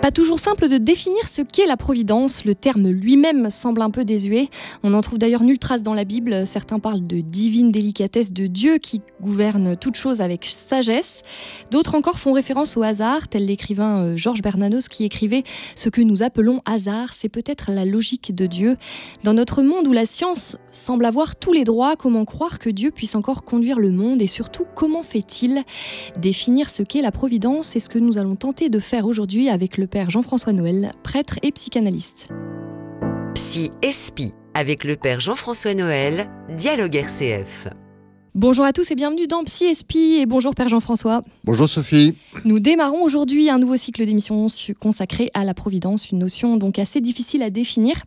Pas toujours simple de définir ce qu'est la providence. Le terme lui-même semble un peu désuet. On n'en trouve d'ailleurs nulle trace dans la Bible. Certains parlent de divine délicatesse de Dieu qui gouverne toute chose avec sagesse. D'autres encore font référence au hasard, tel l'écrivain euh, Georges Bernanos qui écrivait Ce que nous appelons hasard, c'est peut-être la logique de Dieu. Dans notre monde où la science semble avoir tous les droits, comment croire que Dieu puisse encore conduire le monde et surtout comment fait-il? Définir ce qu'est la providence C'est ce que nous allons tenter de faire aujourd'hui avec le père Jean-François Noël, prêtre et psychanalyste. Psy Espi avec le père Jean-François Noël, Dialogue RCF. Bonjour à tous et bienvenue dans Psy Espi et bonjour Père Jean-François. Bonjour Sophie. Nous démarrons aujourd'hui un nouveau cycle d'émissions consacré à la providence, une notion donc assez difficile à définir.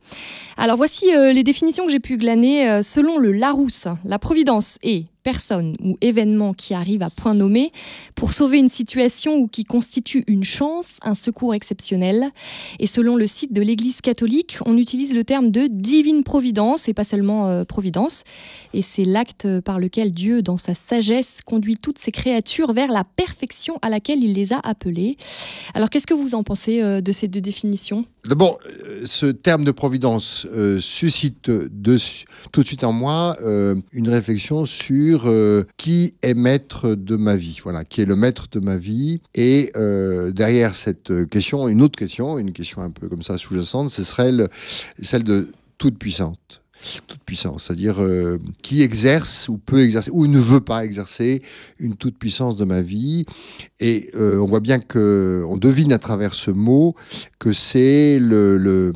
Alors voici euh, les définitions que j'ai pu glaner euh, selon le Larousse. La providence est personne ou événement qui arrive à point nommé pour sauver une situation ou qui constitue une chance, un secours exceptionnel. Et selon le site de l'Église catholique, on utilise le terme de divine providence et pas seulement euh, providence. Et c'est l'acte par lequel Dieu, dans sa sagesse, conduit toutes ses créatures vers la perfection à laquelle il les a appelées. Alors qu'est-ce que vous en pensez euh, de ces deux définitions? D'abord, euh, ce terme de providence suscite de, tout de suite en moi une réflexion sur euh, qui est maître de ma vie, voilà, qui est le maître de ma vie. Et euh, derrière cette question, une autre question, une question un peu comme ça sous-jacente, ce serait celle de toute puissante toute puissance, c'est-à-dire euh, qui exerce ou peut exercer ou ne veut pas exercer une toute puissance de ma vie. Et on voit bien que on devine à travers ce mot que c'est le, le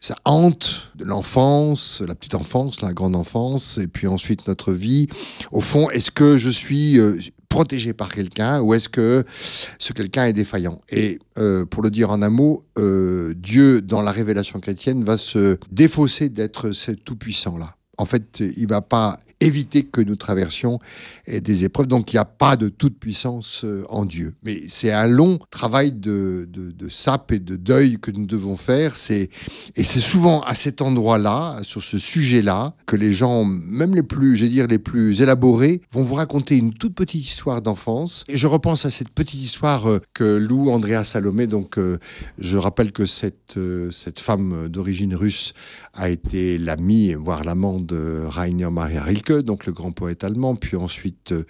ça hante l'enfance, la petite enfance, la grande enfance, et puis ensuite notre vie. Au fond, est-ce que je suis euh, protégé par quelqu'un ou est-ce que ce quelqu'un est défaillant Et euh, pour le dire en un mot, euh, Dieu, dans la révélation chrétienne, va se défausser d'être ce tout-puissant-là. En fait, il va pas éviter que nous traversions des épreuves. Donc il n'y a pas de toute puissance euh, en Dieu. Mais c'est un long travail de, de, sape et de deuil que nous devons faire. Et c'est souvent à cet endroit-là, sur ce sujet-là, que les gens, même les plus, j'ai dire, les plus élaborés, vont vous raconter une toute petite histoire d'enfance. Et je repense à cette petite histoire euh, que loue Andrea Salomé. Donc euh, je rappelle que cette, cette femme d'origine russe a été l'amie, voire l'amant de Rainer Maria Rilke donc le grand poète allemand. Puis ensuite, euh,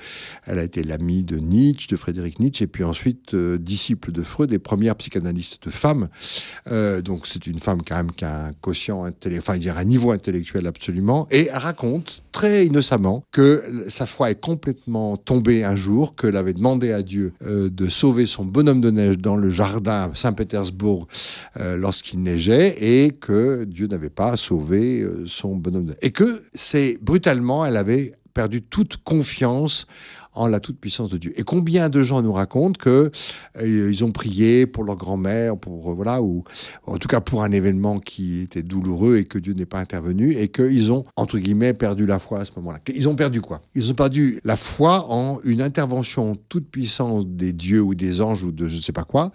elle a été l'amie de Nietzsche, de Friedrich Nietzsche, et puis ensuite euh, disciple de Freud, des premières psychanalystes de femmes. Euh, donc c'est une femme quand même qui a un quotient, enfin dire un niveau intellectuel absolument, et raconte très innocemment que sa foi est complètement tombée un jour, qu'elle avait demandé à Dieu de sauver son bonhomme de neige dans le jardin Saint-Pétersbourg lorsqu'il neigeait, et que Dieu n'avait pas sauvé son bonhomme de neige. Et que c'est brutalement elle avait perdu toute confiance en la toute-puissance de Dieu. Et combien de gens nous racontent que euh, ils ont prié pour leur grand-mère, pour euh, voilà, ou en tout cas pour un événement qui était douloureux et que Dieu n'est pas intervenu et qu'ils ont entre guillemets perdu la foi à ce moment-là. Ils ont perdu quoi? Ils ont perdu la foi en une intervention toute puissance des dieux ou des anges ou de je ne sais pas quoi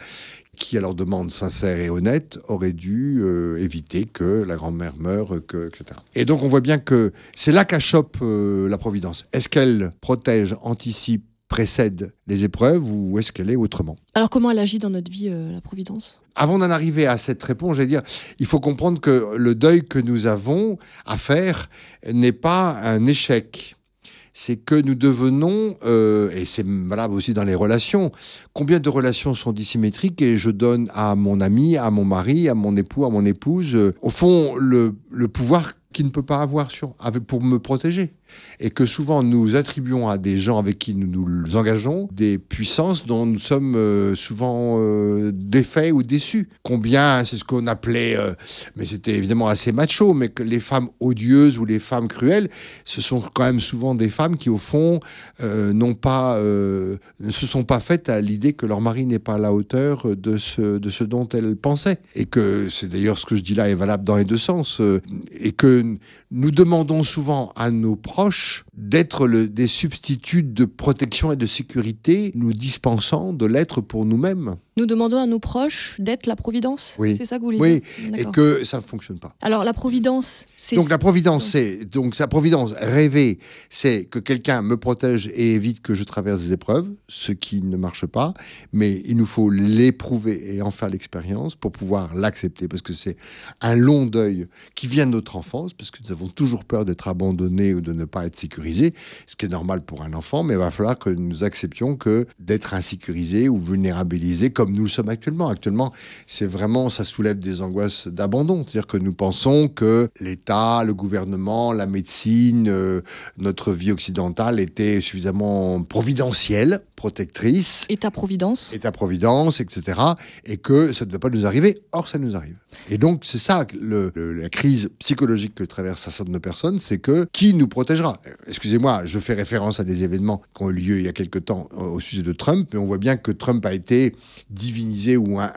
qui, à leur demande sincère et honnête, aurait dû euh, éviter que la grand-mère meure, que, etc. Et donc on voit bien que c'est là qu'achoppe euh, la Providence. Est-ce qu'elle protège, anticipe, précède les épreuves ou est-ce qu'elle est autrement? Alors comment elle agit dans notre vie, euh, la Providence? Avant d'en arriver à cette réponse, je dire, il faut comprendre que le deuil que nous avons à faire n'est pas un échec c'est que nous devenons, euh, et c'est valable aussi dans les relations, combien de relations sont dissymétriques et je donne à mon ami, à mon mari, à mon époux, à mon épouse, euh, au fond, le, le pouvoir qu'il ne peut pas avoir sur, pour me protéger? Et que souvent nous attribuons à des gens avec qui nous nous engageons des puissances dont nous sommes euh, souvent euh, défaits ou déçus. Combien, c'est ce qu'on appelait, euh, mais c'était évidemment assez macho, mais que les femmes odieuses ou les femmes cruelles, ce sont quand même souvent des femmes qui au fond n'ont pas, ne se sont pas faites à l'idée que leur mari n'est pas à la hauteur de ce, de ce dont elles pensaient. Et que c'est d'ailleurs ce que je dis là est valable dans les deux sens. et que nous demandons souvent à nos proches d'être des substituts de protection et de sécurité, nous dispensant de l'être pour nous-mêmes. Nous demandons à nos proches d'être la providence Oui. C'est ça que vous voulez Oui, dire et que ça ne fonctionne pas. Alors la providence, c'est... Donc la providence, c'est donc sa providence rêvée, c'est que quelqu'un me protège et évite que je traverse des épreuves, ce qui ne marche pas, mais il nous faut l'éprouver et en faire l'expérience pour pouvoir l'accepter, parce que c'est un long deuil qui vient de notre enfance, parce que nous avons toujours peur d'être abandonnés ou de ne pas être sécurisés, ce qui est normal pour un enfant, mais il va falloir que nous acceptions que d'être insécurisé ou vulnérabilisé, comme nous le sommes actuellement. Actuellement, c'est vraiment, ça soulève des angoisses d'abandon. C'est-à-dire que nous pensons que l'État, le gouvernement, la médecine, euh, notre vie occidentale était suffisamment providentielle, protectrice. État-providence. État-providence, etc. Et que ça ne devait pas nous arriver. Or, ça nous arrive. Et donc, c'est ça, le, la crise psychologique que traverse un certain nombre de personnes, c'est que qui nous protégera Excusez-moi, je fais référence à des événements qui ont eu lieu il y a quelque temps au sujet de Trump, mais on voit bien que Trump a été divinisé ou un,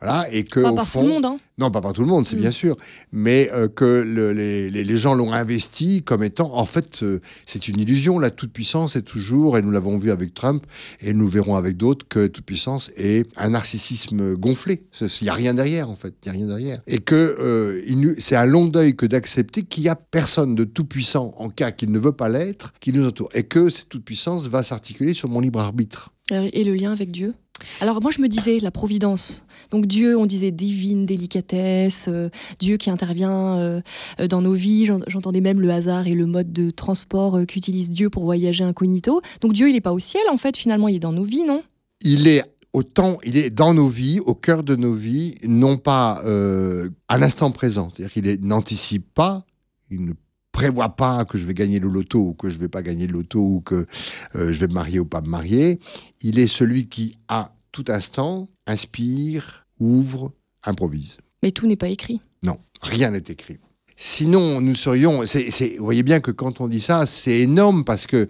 voilà, et que pas au par fond, tout le monde, hein. non, pas par tout le monde, c'est Mm. bien sûr, mais euh, que le- les, les- les gens l'ont investi comme étant, en fait, euh, c'est une illusion. La toute-puissance est toujours, et nous l'avons vu avec Trump, et nous verrons avec d'autres, que toute-puissance est un narcissisme gonflé. Il n'y a rien derrière, en fait, il n'y a rien derrière. Et que euh, c'est un long deuil que d'accepter qu'il n'y a personne de tout-puissant, en cas qu'il ne veut pas l'être, qui nous entoure. Et que cette toute-puissance va s'articuler sur mon libre arbitre. Euh, Et le lien avec Dieu? Alors moi je me disais la providence. Donc Dieu, on disait divine délicatesse, euh, Dieu qui intervient euh, dans nos vies. J'en- J'entendais même le hasard et le mode de transport euh, qu'utilise Dieu pour voyager incognito. Donc Dieu, il n'est pas au ciel en fait, finalement, il est dans nos vies, non? Il est autant, il est dans nos vies, au cœur de nos vies, non pas à l'instant présent. C'est-à-dire qu'il n'anticipe pas, il ne prévoit pas que je vais gagner le loto ou que je vais pas gagner le loto ou que euh, je vais me marier ou pas me marier. Il est celui qui, à tout instant, inspire, ouvre, improvise. Mais tout n'est pas écrit. Non, rien n'est écrit. Sinon, nous serions. vous voyez bien que quand on dit ça, c'est énorme parce que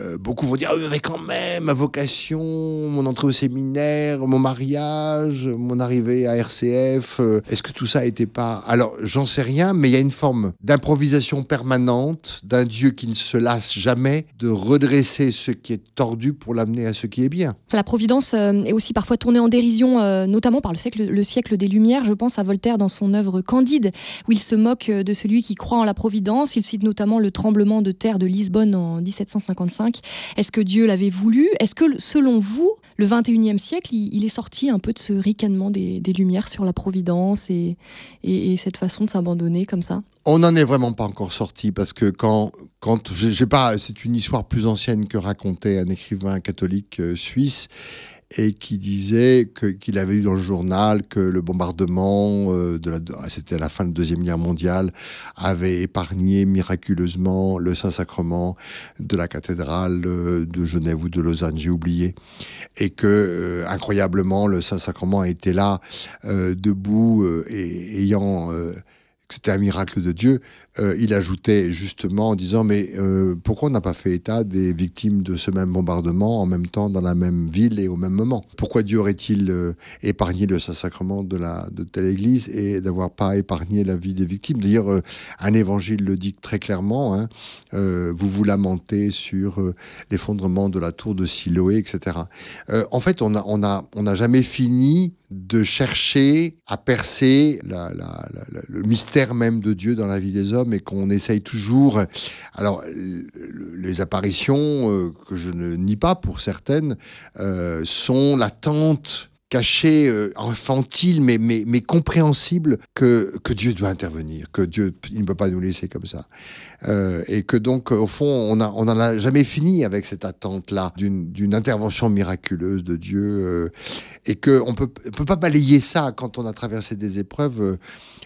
euh, beaucoup vont dire Ah, mais quand même, ma vocation, mon entrée au séminaire, mon mariage, mon arrivée à RCF, euh, est-ce que tout ça n'était pas. Alors, j'en sais rien, mais il y a une forme d'improvisation permanente d'un Dieu qui ne se lasse jamais de redresser ce qui est tordu pour l'amener à ce qui est bien. La providence euh, est aussi parfois tournée en dérision, notamment par le siècle, le siècle des Lumières. Je pense à Voltaire dans son œuvre Candide, où il se moque de celui qui croit en la providence. Il cite notamment le tremblement de terre de Lisbonne en 1755. Est-ce que Dieu l'avait voulu? Est-ce que, selon vous, le 21e siècle, il, est sorti un peu de ce ricanement des, Lumières sur la providence et, et- et cette façon de s'abandonner comme ça? On n'en est vraiment pas encore sorti parce que quand, quand j'ai pas, c'est une histoire plus ancienne que racontait un écrivain catholique euh, suisse et qui disait qu'il avait eu dans le journal que le bombardement euh, la, c'était à la fin de la deuxième guerre mondiale, avait épargné miraculeusement le Saint-Sacrement de la cathédrale euh, de Genève ou de Lausanne, j'ai oublié, et que euh, incroyablement le Saint-Sacrement était là, debout et ayant c'était un miracle de Dieu, euh, il ajoutait justement en disant mais euh, pourquoi on n'a pas fait état des victimes de ce même bombardement en même temps dans la même ville et au même moment? Pourquoi Dieu aurait-il euh, épargné le Saint-Sacrement de, telle église et d'avoir pas épargné la vie des victimes? D'ailleurs, un évangile le dit très clairement, hein, vous vous lamentez sur l'effondrement de la tour de Siloé, etc. En fait, on n'a jamais fini de chercher à percer le mystère même de Dieu dans la vie des hommes et qu'on essaye toujours. Alors, le- le- les apparitions, euh, que je ne nie pas pour certaines, euh, sont l'attente cachée, euh, infantile, mais, mais, mais compréhensible que, que Dieu doit intervenir, que Dieu il ne peut pas nous laisser comme ça. Euh, et que donc, au fond, on n'en on a jamais fini avec cette attente-là d'une intervention miraculeuse de Dieu. euh, et qu'on ne peut, on peut pas balayer ça quand on a traversé des épreuves. Euh,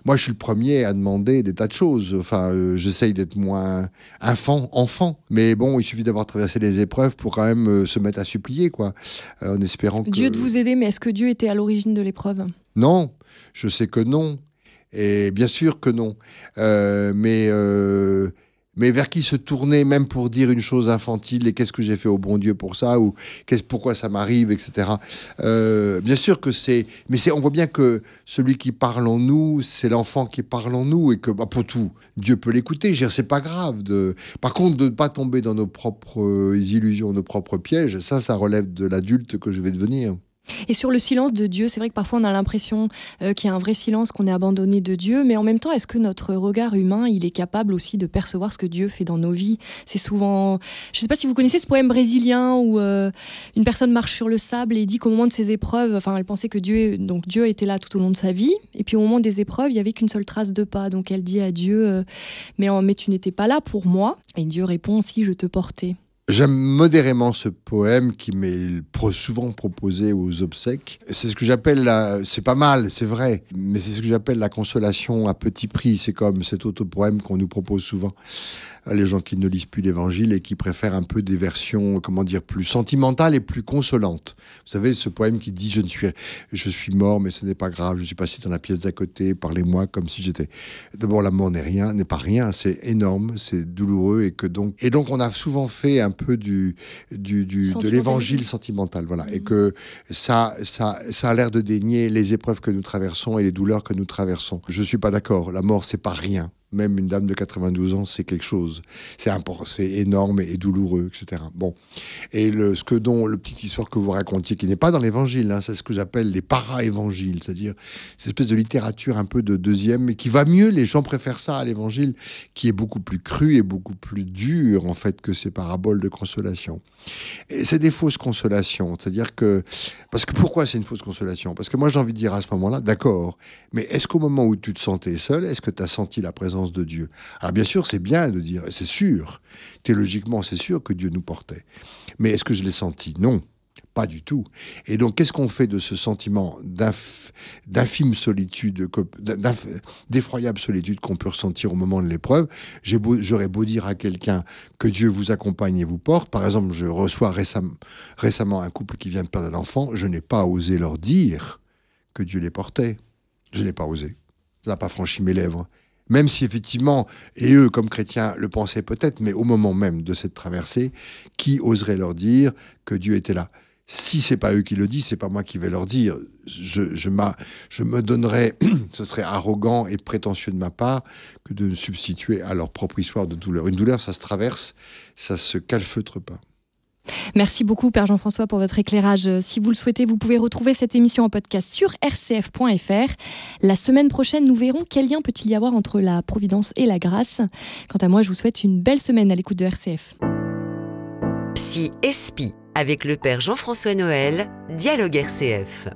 Moi, je suis le premier à demander des tas de choses. Enfin, euh, j'essaye d'être moins enfant, enfant. Mais bon, il suffit d'avoir traversé des épreuves pour quand même euh, se mettre à supplier, quoi, euh, en espérant que... Dieu de vous aider, mais est-ce que Dieu était à l'origine de l'épreuve Non, je sais que non. Et bien sûr que non. Euh, mais, euh, mais vers qui se tourner même pour dire une chose infantile et qu'est-ce que j'ai fait au bon Dieu pour ça ou qu'est-ce pourquoi ça m'arrive, etc. Euh, bien sûr que c'est, mais c'est, on voit bien que celui qui parle en nous, c'est l'enfant qui parle en nous et que bah, pour tout, Dieu peut l'écouter. Je c'est pas grave. De... Par contre, de ne pas tomber dans nos propres illusions, nos propres pièges, ça, ça relève de l'adulte que je vais devenir. Et sur le silence de Dieu, c'est vrai que parfois on a l'impression euh, qu'il y a un vrai silence, qu'on est abandonné de Dieu, mais en même temps, est-ce que notre regard humain, il est capable aussi de percevoir ce que Dieu fait dans nos vies? C'est souvent, je ne sais pas si vous connaissez ce poème brésilien où euh, une personne marche sur le sable et dit qu'au moment de ses épreuves, enfin, elle pensait que Dieu, donc Dieu était là tout au long de sa vie, et puis au moment des épreuves, il y avait qu'une seule trace de pas, donc elle dit à Dieu, euh, mais, mais tu n'étais pas là pour moi, et Dieu répond si je te portais. J'aime modérément ce poème qui m'est souvent proposé aux obsèques. C'est ce que j'appelle la... C'est pas mal, c'est vrai, mais c'est ce que j'appelle la consolation à petit prix. C'est comme cet autre poème qu'on nous propose souvent les gens qui ne lisent plus l'évangile et qui préfèrent un peu des versions, comment dire, plus sentimentales et plus consolantes. Vous savez, ce poème qui dit Je ne suis, je suis mort, mais ce n'est pas grave, je suis passé dans la pièce d'à côté, parlez-moi comme si j'étais. D'abord, la mort n'est rien, n'est pas rien, c'est énorme, c'est douloureux et que donc. Et donc, on a souvent fait un peu du, du, du de l'évangile sentimental, voilà. Et que ça, ça, ça a l'air de dénier les épreuves que nous traversons et les douleurs que nous traversons. Je ne suis pas d'accord, la mort, c'est pas rien même une dame de 92 ans, c'est quelque chose. C'est énorme et douloureux, etc. Bon. Et le, ce que dont le petite histoire que vous racontiez, qui n'est pas dans l'évangile, hein, c'est ce que j'appelle les para-évangiles, c'est-à-dire cette espèce de littérature un peu de deuxième, mais qui va mieux. Les gens préfèrent ça à l'évangile, qui est beaucoup plus cru et beaucoup plus dur, en fait, que ces paraboles de consolation. Et c'est des fausses consolations. C'est-à-dire que. Parce que pourquoi c'est une fausse consolation? Parce que moi, j'ai envie de dire à ce moment-là, d'accord, mais est-ce qu'au moment où tu te sentais seul, est-ce que tu as senti la présence de Dieu. Alors bien sûr, c'est bien de dire, c'est sûr, théologiquement, c'est sûr que Dieu nous portait. Mais est-ce que je l'ai senti? Non. Pas du tout. Et donc, qu'est-ce qu'on fait de ce sentiment d'infime solitude, d'effroyable solitude qu'on peut ressentir au moment de l'épreuve? J'aurais beau, dire à quelqu'un que Dieu vous accompagne et vous porte. Par exemple, je reçois récemment un couple qui vient de perdre un enfant. Je n'ai pas osé leur dire que Dieu les portait. Je n'ai pas osé. Ça n'a pas franchi mes lèvres. Même si effectivement, et eux comme chrétiens le pensaient peut-être, mais au moment même de cette traversée, qui oserait leur dire que Dieu était là? Si c'est pas eux qui le disent, c'est pas moi qui vais leur dire. Je, je, je me donnerais, ce serait arrogant et prétentieux de ma part que de me substituer à leur propre histoire de douleur. Une douleur, ça se traverse, ça se calfeutre pas. Merci beaucoup, Père Jean-François, pour votre éclairage. Si vous le souhaitez, vous pouvez retrouver cette émission en podcast sur rcf.fr. La semaine prochaine, nous verrons quel lien peut-il y avoir entre la providence et la grâce. Quant à moi, je vous souhaite une belle semaine à l'écoute de RCF. Psy Espi avec le Père Jean-François Noël, Dialogue RCF.